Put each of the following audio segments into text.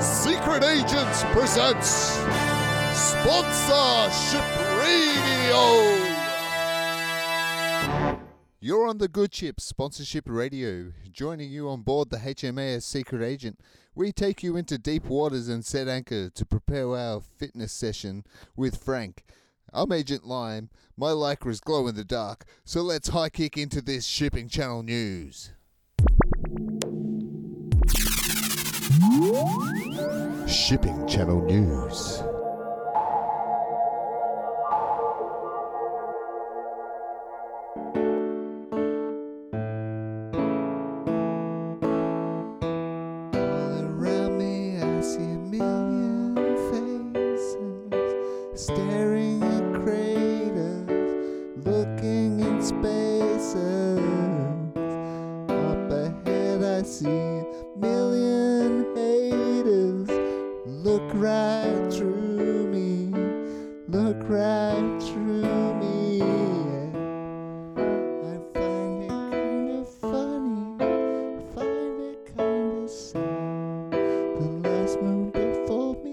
Secret Agents presents Sponsorship Radio. You're on the Good Ship Sponsorship Radio, joining you on board the HMAS Secret Agent. We take you into deep waters and set anchor to prepare our fitness session with Frank. I'm Agent Lime. My lycra's glow in the dark, so let's high kick into this shipping channel news. Shipping Channel News. Look right through me, look right through me. I find it kind of funny, find it kind of sad. The last moon before me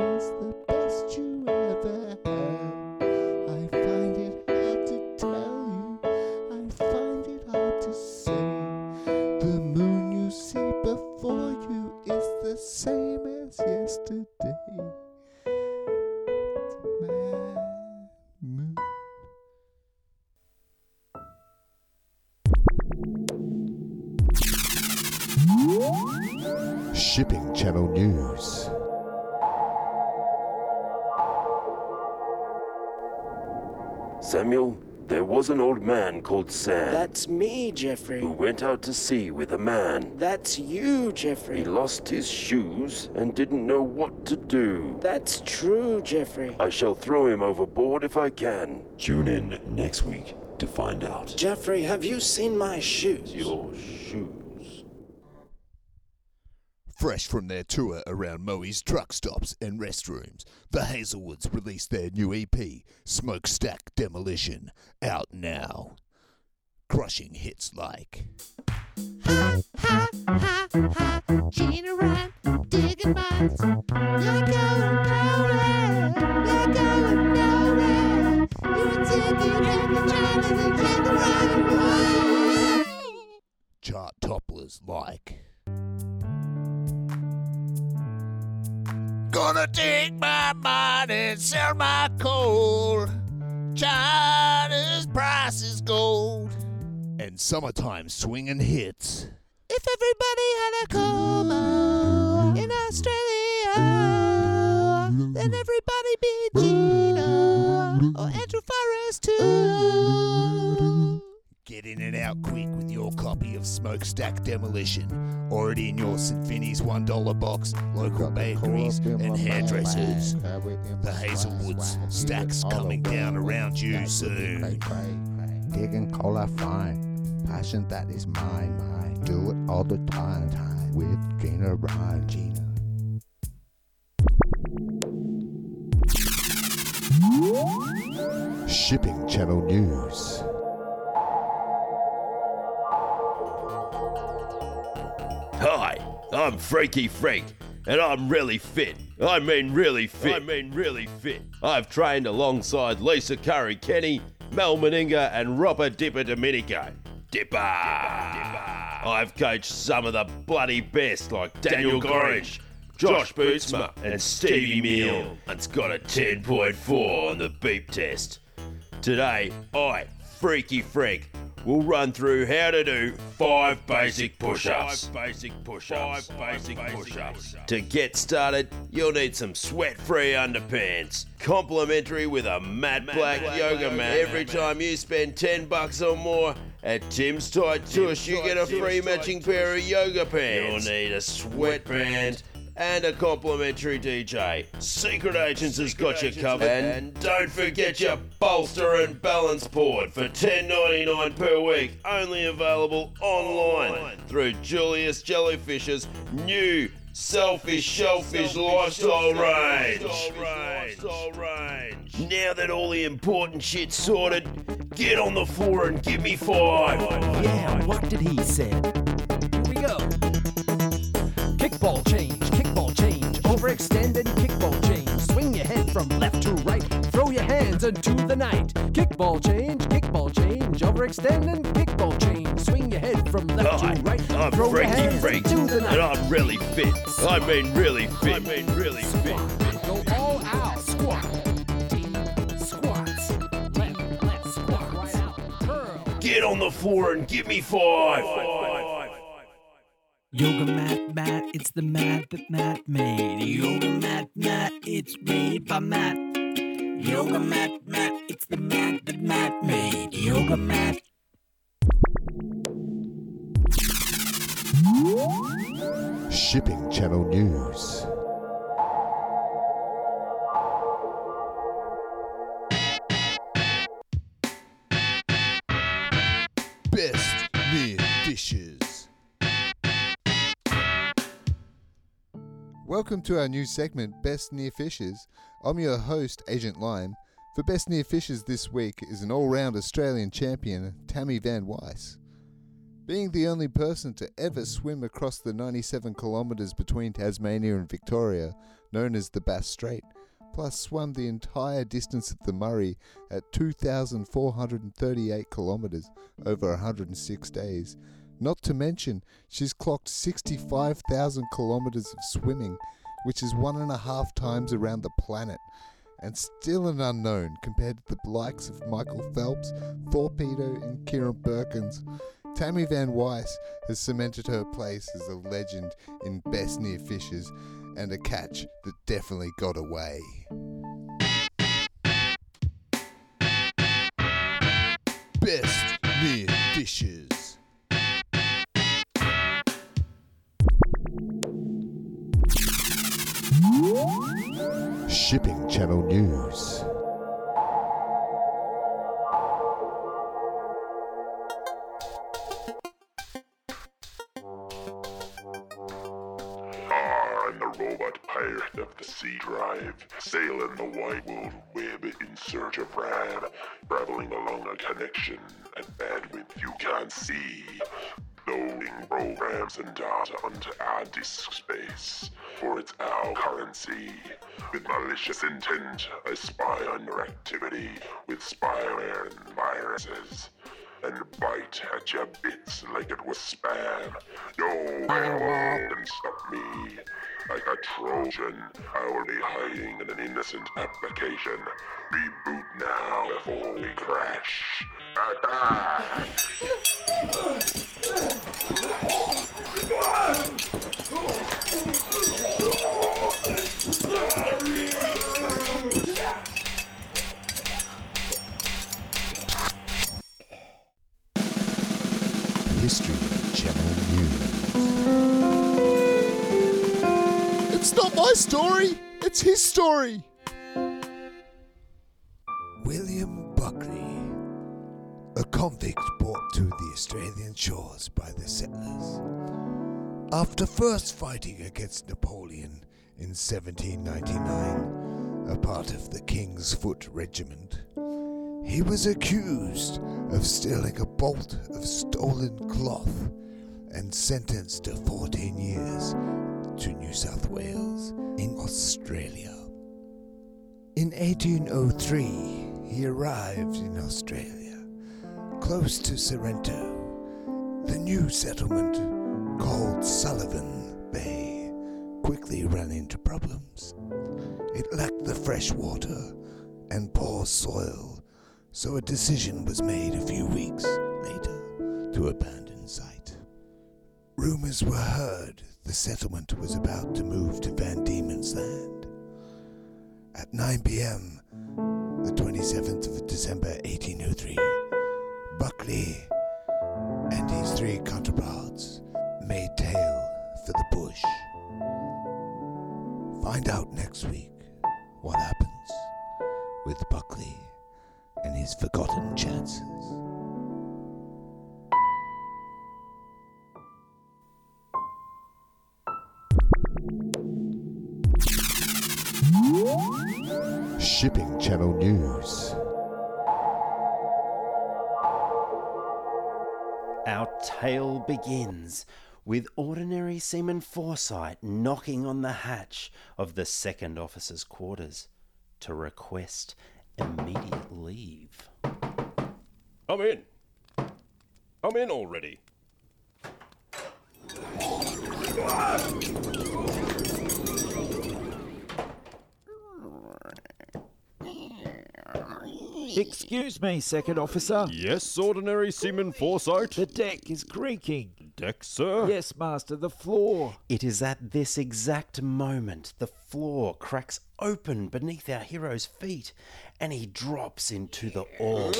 was the best you ever had. I find it hard to tell you, I find it hard to say. The moon you see before you is the same as yesterday. It's a mad moon. Shipping Channel News. Samuel, there was an old man called Sam That's me, Jeffrey. who went out to sea with a man. That's you, Jeffrey. He lost his shoes and didn't know what to do. That's true, Jeffrey. I shall throw him overboard if I can. Tune in next week to find out. Jeffrey, have you seen my shoes? Your shoes. Fresh from their tour around Moe's truck stops and restrooms, the Hazelwoods released their new EP, Smokestack Demolition, out now. Crushing hits like ha, ha, ha. Gina Ryan, digging mines. Going nowhere. Going nowhere. You're taking every chance and Ryan. chart topplers like Gonna take my money and sell my coal. China's price is gold. And summertime swinging hits. If everybody had a coma in Australia, then everybody be Gina or Andrew Forrest too. Get in and out quick with your copy of Smokestack Demolition. Already in your St. Vinny's $1 box, local bakeries, and hairdressers. The Hazelwoods stacks coming down around you soon. Digging cola fine. Passion that is mine, mine. Do it all the time, time. With Gina Ryan, Gina. Shipping Channel News. I'm Freaky Frank, and I'm really fit. I mean, really fit. I mean, really fit. I've trained alongside Lisa Curry Kenny, Mal Meninga, and Robert Dipper Dominico. Dipper! I've coached some of the bloody best, like Daniel Gorringe, Josh Bootsma, and Stevie Meal. It's got a 10.4 on the beep test. Today, I, Freaky Frank, will run through how to do five basic push-ups. Five basic push-ups. Five basic push-ups. To get started, you'll need some sweat-free underpants, complimentary with a matte black, yoga mat. Every time you spend 10 bucks or more at Tim's Tight Tush, you get a free matching pair of yoga pants. You'll need a sweatband and a complimentary DJ. Secret Agents has got you covered. And don't forget your bolster and balance board for $10.99 per week. Only available online through Julius Jellyfish's new Selfish Shellfish Lifestyle Range. Now that all the important shit's sorted, get on the floor and give me five. Yeah, what did he say? Here we go. Kickball change, kickball change. Overextend and kickball change. Swing your head from left to right. Throw your hands into the night. Kickball change, kickball change. Overextend and kickball change. Swing your head from left Hi, to oh, right. I'm Throw your hands Frank, into the and night. I'm really fit. I mean, really fit. I mean, really fit. Go all out. Squat. Deep squats. Left, left, squat. Right out. Curl. Get on the floor and give me five. Yoga mat, mat, it's the mat that Matt made. Yoga mat, mat, it's made by Matt. Yoga mat, mat, it's the mat that Matt made. Yoga mat. Shipping Channel News. Welcome to our new segment, Best Near Fishes. I'm your host, Agent Lime. For Best Near Fishes this week is an all round Australian champion, Tammy Van Wisse. Being the only person to ever swim across the 97 kilometres between Tasmania and Victoria, known as the Bass Strait, plus swam the entire distance of the Murray at 2,438 kilometres over 106 days. Not to mention, she's clocked 65,000 kilometres of swimming, which is one and a half times around the planet, and still an unknown compared to the likes of Michael Phelps, Thorpedo, and Kieran Perkins. Tammy Van Wisse has cemented her place as a legend in Best Near Fishes and a catch that definitely got away. Best Near Fishes. Shipping Channel News. Ah, I'm the robot pirate of the Sea Drive, sailing the wide world web in search of RAM, traveling along a connection at bandwidth you can't see. Loading programs and data onto our disk space, for it's our currency. With malicious intent, I spy on your activity with spyware and viruses. And bite at your bits like it was spam. No way can stop me. Like a Trojan, I will be hiding in an innocent application. Reboot now before we crash. Attack! Story, it's his story. William Buckley, a convict brought to the Australian shores by the settlers. After first fighting against Napoleon in 1799, a part of the King's Foot Regiment, he was accused of stealing a bolt of stolen cloth and sentenced to 14 years to New South Wales in Australia. In 1803, he arrived in Australia, close to Sorrento. The new settlement, called Sullivan Bay, quickly ran into problems. It lacked the fresh water and poor soil, so a decision was made a few weeks later to abandon site. Rumors were heard the settlement was about to move to Van Diemen's Land. At 9 p.m., the 27th of December 1803, Buckley and his three counterparts made tail for the bush. Find out next week what happens with Buckley and his forgotten chances. Shipping Channel News. Our tale begins with Ordinary Seaman Forsyth knocking on the hatch of the second officer's quarters to request immediate leave. I'm in. I'm in already. Excuse me, second officer. Yes, Ordinary Seaman Forsyth. The deck is creaking. Deck, sir? Yes, master, the floor. It is at this exact moment the floor cracks open beneath our hero's feet and he drops into the all.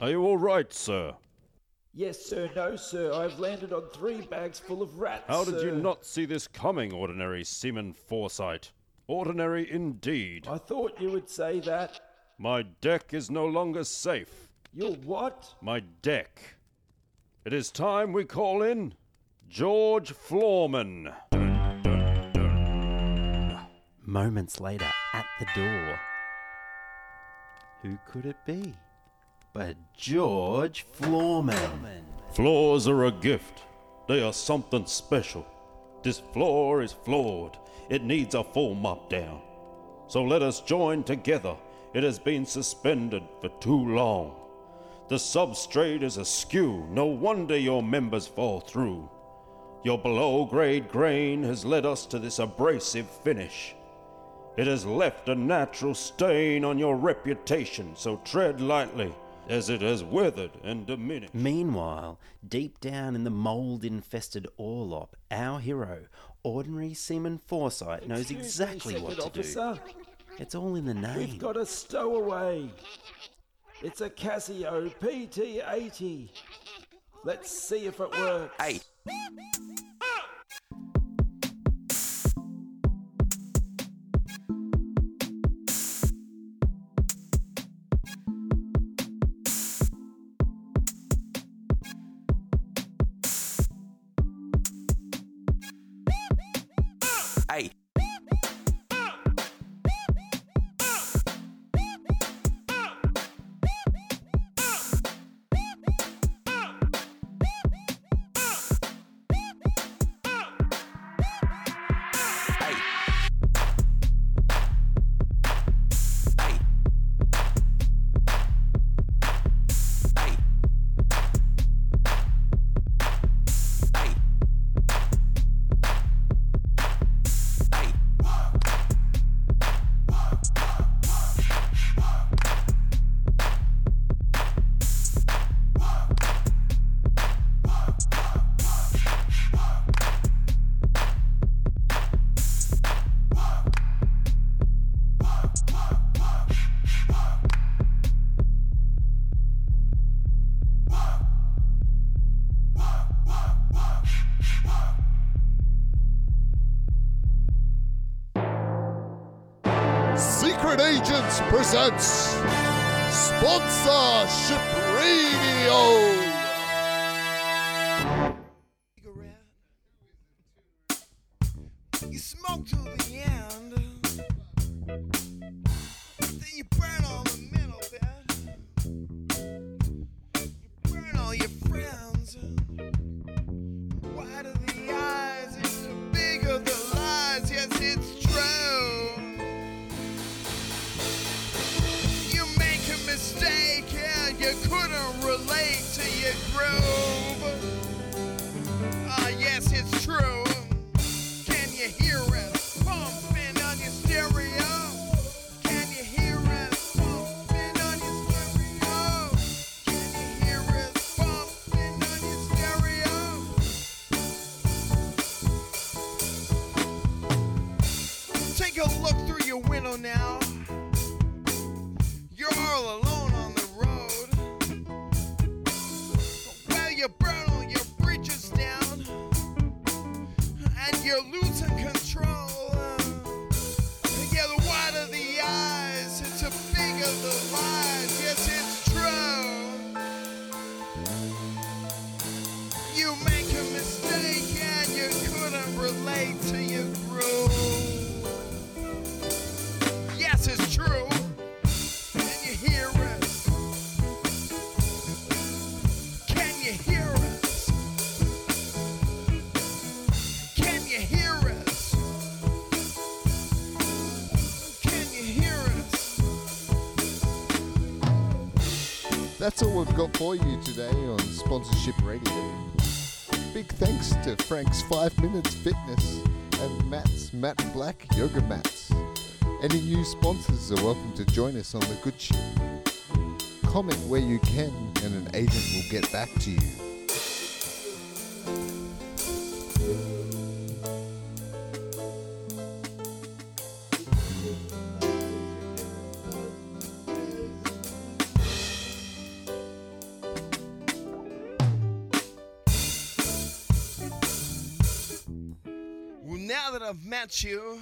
Are you all right, sir? Yes, sir. No, sir. I've landed on three bags full of rats. How did you not see this coming, Ordinary Seaman Foresight? Ordinary indeed. I thought you would say that. My deck is no longer safe. Your what? My deck. It is time we call in George Floorman. Dun, dun, dun. Moments later, at the door. Who could it be? But George Floorman. Floors are a gift. They are something special. This floor is floored. It needs a full mop down. So let us join together. It has been suspended for too long. The substrate is askew. No wonder your members fall through. Your below grade grain has led us to this abrasive finish. It has left a natural stain on your reputation, so tread lightly, as it has withered and diminished. Meanwhile, deep down in the mold infested Orlop, our hero, Ordinary Seaman Forsyth, knows Excuse me, exactly what to officer. do. It's all in the name. We've got a stowaway. It's a Casio PT80. Let's see if it works. Hey. Hey. You smoke to the end. Then you burn all you're losing control. That's all we've got for you today on Sponsorship Radio. Big thanks to Frank's 5 Minutes Fitness and Matt's Matt Black Yoga Mats. Any new sponsors are welcome to join us on the good ship. Comment where you can and an agent will get back to you. Met you,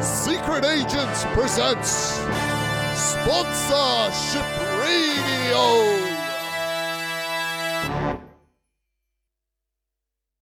Secret Agents presents Sponsorship Radio.